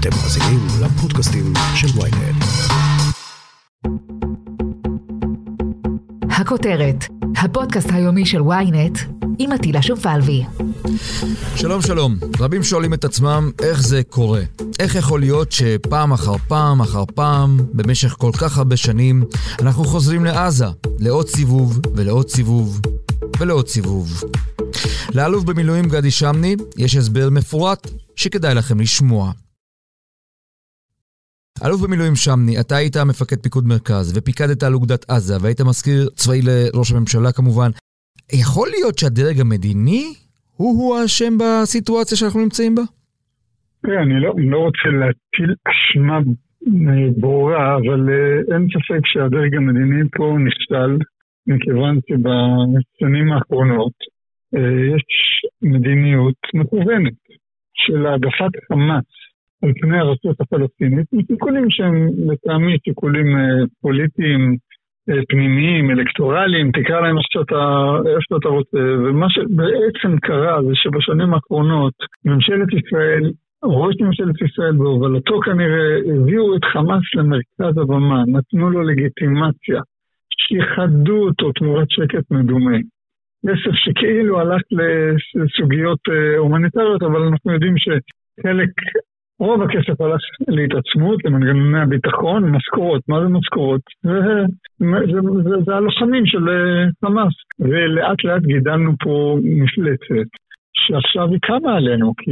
אתם מאזינים לפודקאסטים של ויינט. הכותרת, הפודקאסט היומי של ויינט עם עטילה שומפלבי. שלום שלום, רבים שואלים את עצמם איך זה קורה. איך יכול להיות שפעם אחר פעם אחר פעם, במשך כל כך הרבה שנים, אנחנו חוזרים לעזה, לעוד סיבוב ולעוד סיבוב ולעוד סיבוב. לאלוף במילואים גדי שמני יש הסבר מפורט שכדאי לכם לשמוע. אלוף במילואים שמני, אתה היית מפקד פיקוד מרכז ופיקדת על אוגדת עזה והיית מזכיר צבאי לראש הממשלה כמובן. יכול להיות שהדרג המדיני הוא-הוא האשם בסיטואציה שאנחנו נמצאים בה? תראה, אני לא, לא רוצה להטיל אשמה אה, ברורה, אבל אה, אין ספק שהדרג המדיני פה נכשל, מכיוון שבשנים האחרונות אה, יש מדיניות מכוונת של העדפת חמאס על פני הרשות הפלסטינית, משיקולים שהם לטעמי שיקולים פוליטיים פנימיים, אלקטורליים, תקרא להם איך שאתה, איך שאתה רוצה, ומה שבעצם קרה זה שבשנים האחרונות ממשלת ישראל, ראש ממשלת ישראל בהובלתו כנראה, הביאו את חמאס למרכז הבמה, נתנו לו לגיטימציה, שיחדו אותו תמורת שקט מדומה. כסף שכאילו הלך לסוגיות אה, הומניטריות, אבל אנחנו יודעים שחלק רוב הכסף הלך להתעצמות, למנגנוני הביטחון, משכורות. מה זה משכורות? זה, זה, זה, זה הלוחמים של אה, חמאס. ולאט לאט גידלנו פה מפלצת, שעכשיו היא קמה עלינו, כי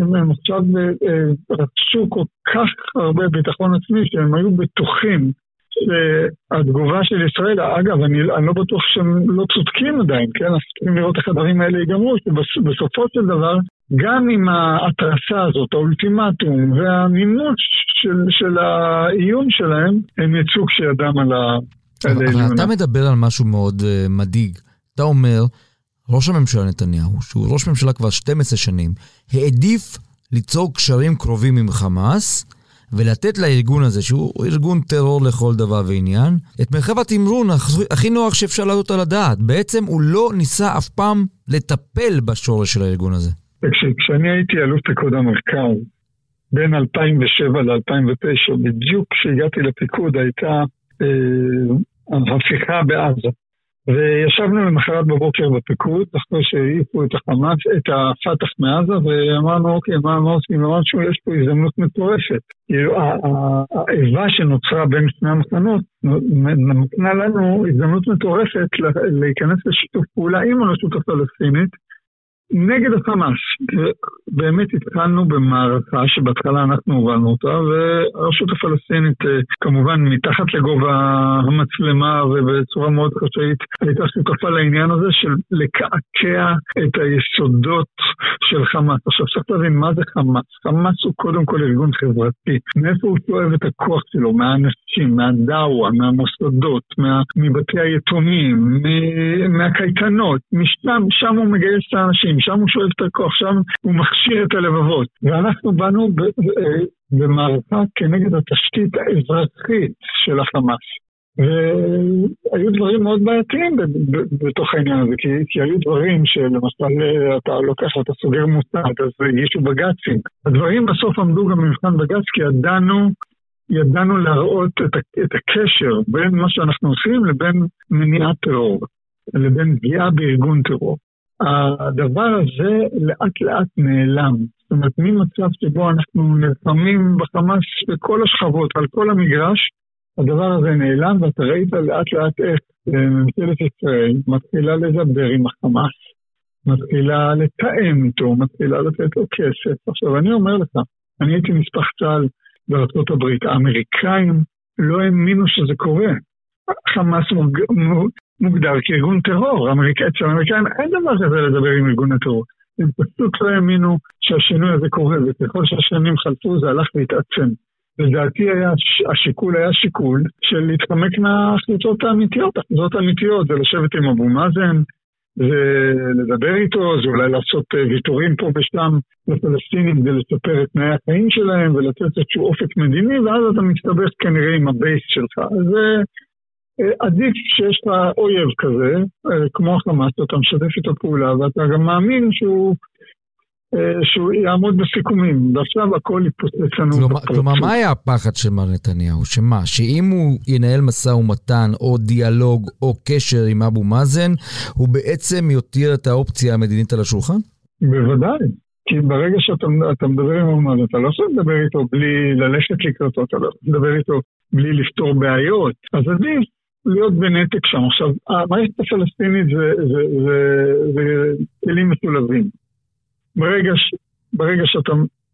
הם, הם עכשיו אה, רכשו כל כך הרבה ביטחון עצמי, שהם היו בטוחים שהתגובה של ישראל, אגב, אני, אני לא בטוח שהם לא צודקים עדיין, כן? אנחנו צריכים לראות איך הדברים האלה ייגמרו, שבסופו של דבר גם עם ההתרסה הזאת, האולטימטום והמימוש של, של האיום שלהם, הם יצאו כשידם על ה... אבל אתה מדבר על משהו מאוד uh, מדאיג. אתה אומר, ראש הממשלה נתניהו, שהוא ראש ממשלה כבר 12 שנים, העדיף ליצור קשרים קרובים עם חמאס, ולתת לארגון הזה, שהוא ארגון טרור לכל דבר ועניין, את מרחב התמרון הכי נוח שאפשר לעלות על הדעת. בעצם הוא לא ניסה אף פעם לטפל בשורש של הארגון הזה. כשאני הייתי אלוף פיקוד המרכז, בין 2007 ל-2009, בדיוק כשהגעתי לפיקוד הייתה אה, הפיכה בעזה. וישבנו למחרת בבוקר בפיקוד, אחרי שהעיפו את החמאס, את הפת"ח מעזה, ואמרנו, אוקיי, מה, עושים? אמרנו שיש פה הזדמנות מטורפת. כאילו, האיבה שנוצרה בין שני המחנות נתנה לנו הזדמנות מטורפת להיכנס לשיתוף פעולה עם הרשות הפלסטינית, נגד החמאס. באמת התחלנו במערכה שבהתחלה אנחנו הובלנו אותה, והרשות הפלסטינית אה, כמובן מתחת לגובה המצלמה ובצורה מאוד חשאית הייתה שותפה לעניין הזה של לקעקע את היסודות של חמאס. עכשיו צריך להבין מה זה חמאס. חמאס הוא קודם כל ארגון חברתי. מאיפה הוא שואב את הכוח שלו? מהאנשים, מהדאווה, מהמוסדות, מה, מבתי היתומים, מהקייטנות, משם, שם הוא מגייס את האנשים. שם הוא שואב את הכוח, שם הוא מכשיר את הלבבות. ואנחנו באנו במערכה כנגד התשתית האזרחית של החמאס. והיו דברים מאוד בעייתיים בתוך העניין הזה, כי, כי היו דברים שלמשל אתה לוקח, אתה סוגר מוסד, אז הגישו בג"צים. הדברים בסוף עמדו גם במבחן בג"ץ, כי ידענו, ידענו להראות את, את הקשר בין מה שאנחנו עושים לבין מניעת טרור, לבין פגיעה בארגון טרור. הדבר הזה לאט לאט נעלם. זאת אומרת, ממצב שבו אנחנו נלחמים בחמאס בכל השכבות, על כל המגרש, הדבר הזה נעלם, ואתה ראית לאט לאט איך אה, ממשלת ישראל מתחילה לדבר עם החמאס, מתחילה לתאם איתו, מתחילה לתת לו כסף. עכשיו, אני אומר לך, אני הייתי נספח צה"ל בארצות הברית, האמריקאים לא האמינו שזה קורה. חמאס מוגדר כארגון טרור. אצל האמריקאים אין דבר כזה לדבר עם ארגון הטרור. הם פשוט לא האמינו שהשינוי הזה קורה, וככל שהשנים חלפו זה הלך והתעצם. לדעתי השיקול היה שיקול של להתחמק מההחלטות האמיתיות. ההחלטות האמיתיות זה לשבת עם אבו מאזן, ולדבר איתו, זה אולי לעשות אה, ויתורים פה ושם לפלסטינים כדי לשפר את תנאי החיים שלהם ולתת איזשהו אופק מדיני, ואז אתה מסתבך כנראה עם ה base שלך. אז אה, עדיף שיש לך אויב כזה, אה, כמו החמאס, אתה משתף איתו פעולה, ואתה גם מאמין שהוא שהוא יעמוד בסיכומים, ועכשיו הכל יתפוצץ לנו. כלומר, כלומר, מה היה הפחד של מר נתניהו? שמה, שאם הוא ינהל משא ומתן, או דיאלוג, או קשר עם אבו מאזן, הוא בעצם יותיר את האופציה המדינית על השולחן? בוודאי. כי ברגע שאתה מדבר עם אבו מאזן, אתה לא יכול לדבר איתו בלי ללכת לקראתו, אתה לא יכול לדבר איתו בלי לפתור בעיות. אז עדיף להיות בנתק שם. עכשיו, המערכת הפלסטינית זה, זה, זה, זה כלים משולבים. ברגע, ש, ברגע שאתה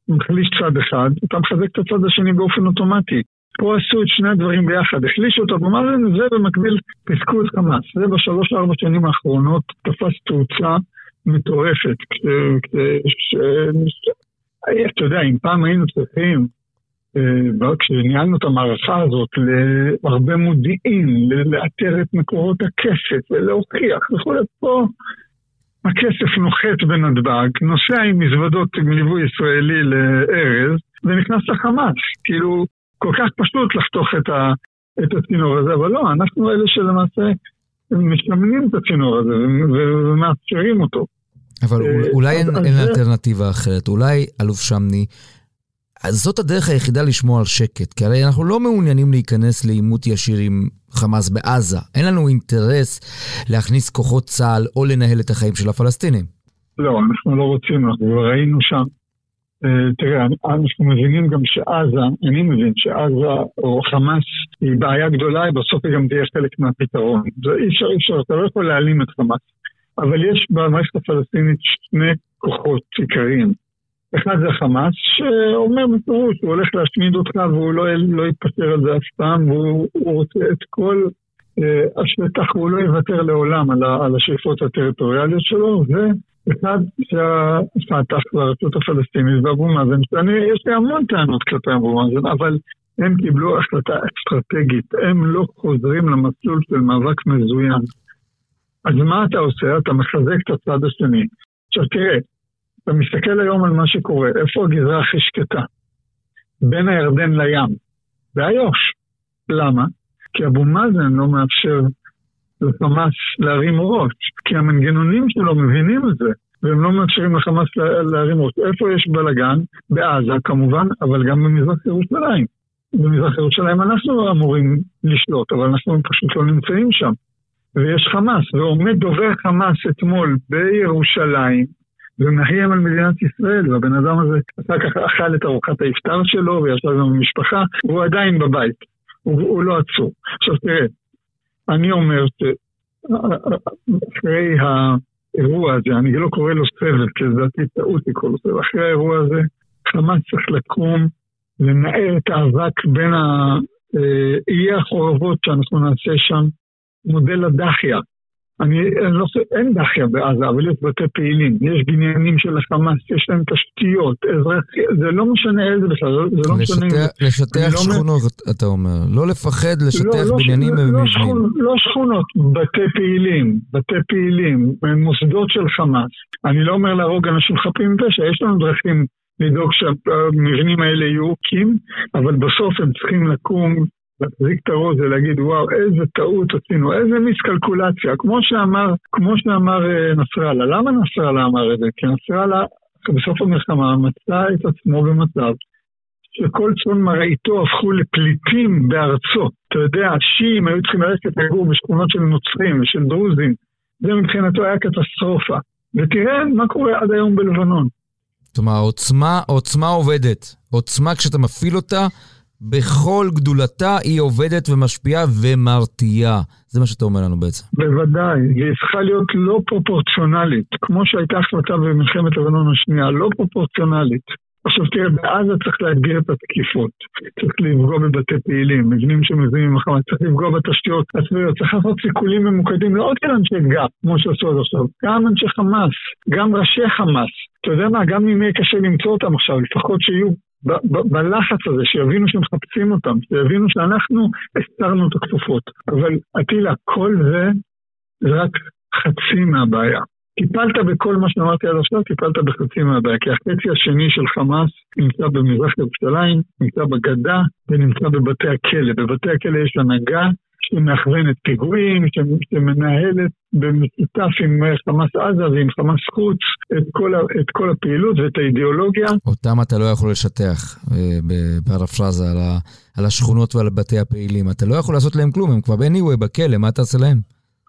מחליש צד אחד, אתה מחזק את הצד השני באופן אוטומטי. פה עשו את שני הדברים ביחד, החלישו אותו במאזן ובמקביל פיסקו את חמאס. זה בשלוש-ארבע שנים האחרונות תפס תאוצה מטורפת. אתה יודע, אם פעם היינו צריכים כשניהלנו את המערכה הזאת להרבה מודיעין, לאתר את מקורות הכסף ולהוכיח וכולי, פה הכסף נוחת בנתב"ג, נוסע עם מזוודות עם ליווי ישראלי לארז ונכנס לחמאס. כאילו, כל כך פשוט לחתוך את, ה, את הצינור הזה, אבל לא, אנחנו אלה שלמעשה משמנים את הצינור הזה ומאפשרים אותו. אבל אה, אולי אין, אין אלטרנטיבה אחרת, אולי אלוף שמני אז זאת הדרך היחידה לשמור על שקט, כי הרי אנחנו לא מעוניינים להיכנס לעימות ישיר עם חמאס בעזה. אין לנו אינטרס להכניס כוחות צה"ל או לנהל את החיים של הפלסטינים. לא, אנחנו לא רוצים, אנחנו ראינו שם. Uh, תראה, אנחנו מבינים גם שעזה, אני מבין שעזה או חמאס היא בעיה גדולה, היא בסוף היא גם תהיה חלק מהפתרון. זה אי אפשר, אי אפשר, אתה לא יכול להעלים את חמאס. אבל יש במערכת הפלסטינית שני כוחות עיקריים. אחד זה חמאס, שאומר בפירוש, הוא הולך להשמיד אותך והוא לא, לא יתפשר על זה אף פעם, והוא רוצה את כל אה, השטח, הוא לא יוותר לעולם על, על השאיפות הטריטוריאליות שלו, ואחד שהפת"ח והרשות הפלסטינית ואבו מאזן, שאני, יש לי המון טענות כלפי אבו מאזן, אבל הם קיבלו החלטה אסטרטגית, הם לא חוזרים למסלול של מאבק מזוין. אז מה אתה עושה? אתה מחזק את הצד השני. עכשיו תראה, אתה מסתכל היום על מה שקורה, איפה הגזרה הכי שקטה? בין הירדן לים, באיו"ש. למה? כי אבו מאזן לא מאפשר לחמאס להרים ראש, כי המנגנונים שלו מבינים את זה, והם לא מאפשרים לחמאס להרים ראש. איפה יש בלאגן? בעזה כמובן, אבל גם במזרח ירושלים. במזרח ירושלים אנחנו אמורים לשלוט, אבל אנחנו פשוט לא נמצאים שם. ויש חמאס, ועומד דובר חמאס אתמול בירושלים, ומאיים על מדינת ישראל, והבן אדם הזה אחר כך אכל את ארוחת האפטר שלו וישב עם המשפחה, והוא עדיין בבית, הוא, הוא לא עצור. עכשיו תראה, אני אומר שאחרי האירוע הזה, אני לא קורא לו סבל, כי לדעתי טעות לקרוא לו סבל, אחרי האירוע הזה, חמאס צריך לקום, לנער את האבק בין האיי החורבות שאנחנו נעשה שם, מודל הדחיה. אני, אני לא חושב, אין דחיה בעזה, אבל יש בתי פעילים, יש בניינים של החמאס, יש להם תשתיות, אזרחי, זה לא משנה איזה בכלל, זה לא משנה... לשטח לא שכונות, לא... אתה אומר, לא לפחד לשטח לא, לא בניינים לא, ומבנים. לא, שכונות, לא שכונות, בתי פעילים, בתי פעילים, מוסדות של חמאס. אני לא אומר להרוג אנשים חפים מפשע, יש לנו דרכים לדאוג שהמבנים האלה יהיו קים, אבל בסוף הם צריכים לקום להחזיק את הראש ולהגיד, וואו, איזה טעות עשינו, איזה מיסקלקולציה. כמו שאמר, כמו שאמר אה, נסראללה. למה נסראללה אמר את זה? כי נסראללה בסוף המלחמה מצא את עצמו במצב שכל צאן מרעיתו הפכו לפליטים בארצו. אתה יודע, השיעים היו צריכים ללכת לגור בשכונות של נוצרים ושל דרוזים. זה מבחינתו היה קטסטרופה. ותראה מה קורה עד היום בלבנון. אומרת, עוצמה, עוצמה עובדת. עוצמה כשאתה מפעיל אותה, בכל גדולתה היא עובדת ומשפיעה ומרתיעה. זה מה שאתה אומר לנו בעצם. בוודאי, והיא צריכה להיות לא פרופורציונלית, כמו שהייתה החלטה במלחמת לבנון השנייה, לא פרופורציונלית. עכשיו תראה, בעזה צריך להגביר את התקיפות, צריך לפגוע בבתי פעילים, מבנים שמזוהים עם החמאס, צריך לפגוע בתשתיות הצבאיות, צריך לעשות סיכולים ממוקדים לא רק אנשי גאפ, כמו שעשו עד עכשיו, גם אנשי חמאס, גם ראשי חמאס. אתה יודע מה, גם אם יהיה קשה למצוא אותם עכשיו, לפחות שיהיו בלחץ הזה, שיבינו שמחפשים אותם, שיבינו שאנחנו הסתרנו את הכפופות. אבל אטילה, כל זה זה רק חצי מהבעיה. טיפלת בכל מה שאמרתי עד עכשיו, טיפלת בחצי מהבעיה, כי החצי השני של חמאס נמצא במזרח ירושלים, נמצא בגדה ונמצא בבתי הכלא. בבתי הכלא יש הנהגה שמכוונת פיגועים, שמנהלת במשותף עם חמאס עזה ועם חמאס חוץ את כל, את כל הפעילות ואת האידיאולוגיה. אותם אתה לא יכול לשטח, אה, בפרפרזה, על, על השכונות ועל בתי הפעילים. אתה לא יכול לעשות להם כלום, הם כבר anyway בכלא, מה תעשה להם?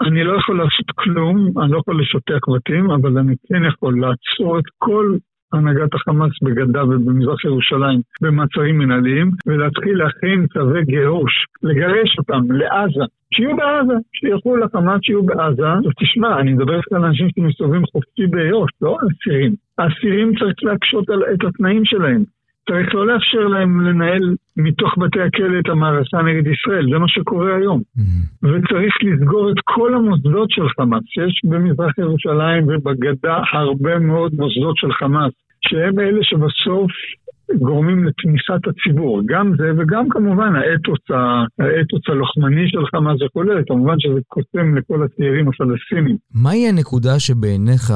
אני לא יכול לעשות כלום, אני לא יכול לשטח בתים, אבל אני כן יכול לעצור את כל הנהגת החמאס בגדה ובמזרח ירושלים במעצרים מנהליים, ולהתחיל להכין צווי גירוש, לגרש אותם לעזה, שיהיו בעזה, שילכו לחמאס, שיהיו בעזה. ותשמע, אני מדבר איתך על אנשים שמסתובבים חופשי ביו"ש, לא אסירים. האסירים צריך להקשות על, את התנאים שלהם. צריך לא לאפשר להם לנהל מתוך בתי הכלא את המערכה נגד ישראל, זה מה שקורה היום. Mm-hmm. וצריך לסגור את כל המוסדות של חמאס. יש במזרח ירושלים ובגדה הרבה מאוד מוסדות של חמאס, שהם אלה שבסוף גורמים לתמיכת הציבור, גם זה וגם כמובן האתוס, האתוס הלוחמני של חמאס וכולי, כמובן שזה קוסם לכל הצעירים הפלסטינים. מהי הנקודה שבעיניך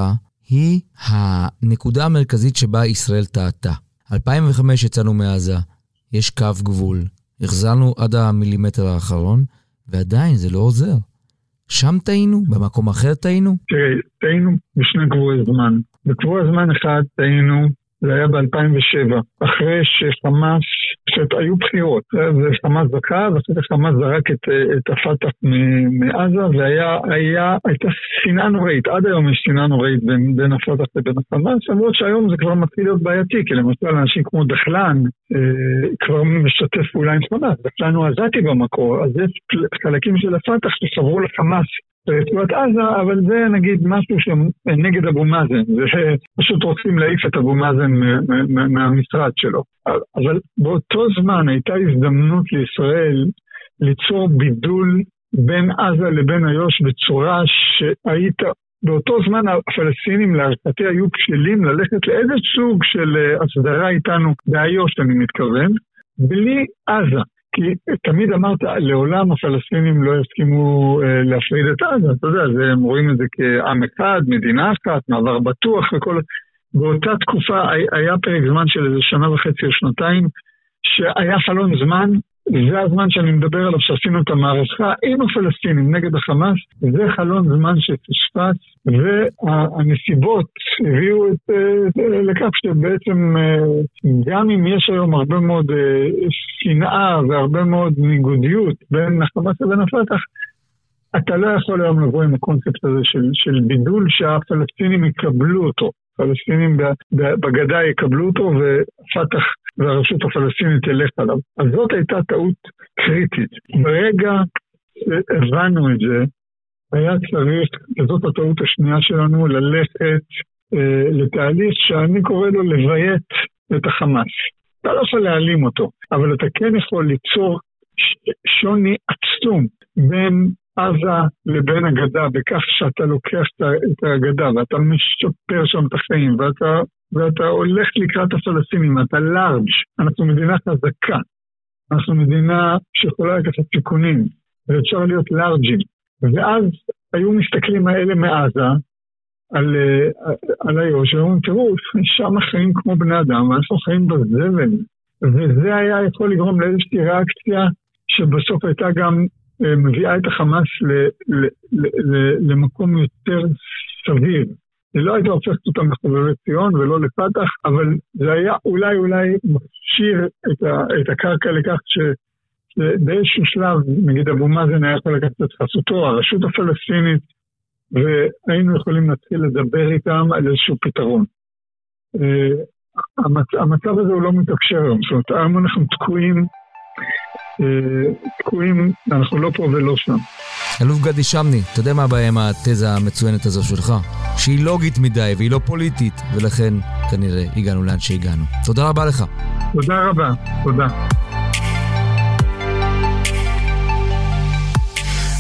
היא הנקודה המרכזית שבה ישראל טעתה? 2005 יצאנו מעזה, יש קו גבול, החזרנו עד המילימטר האחרון, ועדיין זה לא עוזר. שם טעינו? במקום אחר טעינו? תראה, טעינו בשני קבועי זמן. בקבוע זמן אחד טעינו זה היה ב-2007, אחרי שחמאס, שהיו בחירות, וחמאס זכה, ואחרי זה חמאס זרק את, את הפת"ח מעזה, והייתה שנאה נוראית, עד היום יש שנאה נוראית בין, בין הפת"ח לבין החמאס, למרות שהיום זה כבר מתחיל להיות בעייתי, כי למשל אנשים כמו דחלן אה, כבר משתף פעולה עם חמאס, דחלן הוא עזתי במקור, אז יש חלקים של הפת"ח שחברו לחמאס ברצועת עזה, אבל זה נגיד משהו שנגד אבו מאזן, ופשוט רוצים להעיף את אבו מאזן מהמשרד שלו. אבל באותו זמן הייתה הזדמנות לישראל ליצור בידול בין עזה לבין איו"ש בצורה שהיית... באותו זמן הפלסטינים להערכתי היו בשלים ללכת לאיזה סוג של אה, הסדרה איתנו באיו"ש, אני מתכוון, בלי עזה. כי תמיד אמרת, לעולם הפלסטינים לא יסכימו אה, להפריד את עזה, אתה יודע, זה, הם רואים את זה כעם אחד, מדינה אחת, מעבר בטוח וכל... באותה תקופה היה פרק זמן של איזה שנה וחצי או שנתיים, שהיה חלון זמן זה הזמן שאני מדבר עליו שעשינו את המערכה עם הפלסטינים נגד החמאס, זה חלון זמן שפספס, והנסיבות הביאו את, אה, לכך שבעצם אה, גם אם יש היום הרבה מאוד אה, שנאה והרבה מאוד ניגודיות בין החמאס לבין הפת"ח, אתה לא יכול היום לבוא עם הקונספט הזה של, של בידול שהפלסטינים יקבלו אותו. הפלסטינים בגדה יקבלו אותו ופת"ח והרשות הפלסטינית תלך עליו. אז זאת הייתה טעות קריטית. ברגע שהבנו את זה, היה צריך, וזאת הטעות השנייה שלנו, ללכת אה, לתהליך שאני קורא לו לביית את החמאס. אתה לא יכול להעלים אותו, אבל אתה כן יכול ליצור שוני עצום בין עזה לבין הגדה, בכך שאתה לוקח את הגדה ואתה משפר שם את החיים ואתה, ואתה הולך לקראת הפלסטינים, אתה לארג', אנחנו מדינה חזקה, אנחנו מדינה שיכולה לקחת סיכונים, ואפשר להיות לארג'ים. ואז היו מסתכלים האלה מעזה על, על איו"ש, ואומרים, תראו, שם חיים כמו בני אדם, ואנחנו חיים בזבל. וזה היה יכול לגרום לאיזושהי ריאקציה שבסוף הייתה גם אה, מביאה את החמאס למקום יותר סביר. זה לא הייתה הופכת אותם לחובבי ציון ולא לפתח, אבל זה היה אולי אולי מכשיר את, את הקרקע לכך ש, שבאיזשהו שלב, נגיד אבו מאזן היה יכול לקחת את חסותו, הרשות הפלסטינית, והיינו יכולים להתחיל לדבר איתם על איזשהו פתרון. אה, המצ, המצב הזה הוא לא מתאפשר היום, זאת אומרת, היום אנחנו תקועים תקועים, אנחנו לא פה ולא שם. אלוף גדי שמני, אתה יודע מה הבעיה עם התזה המצוינת הזו שלך? שהיא לוגית מדי והיא לא פוליטית, ולכן כנראה הגענו לאן שהגענו. תודה רבה לך. תודה רבה, תודה.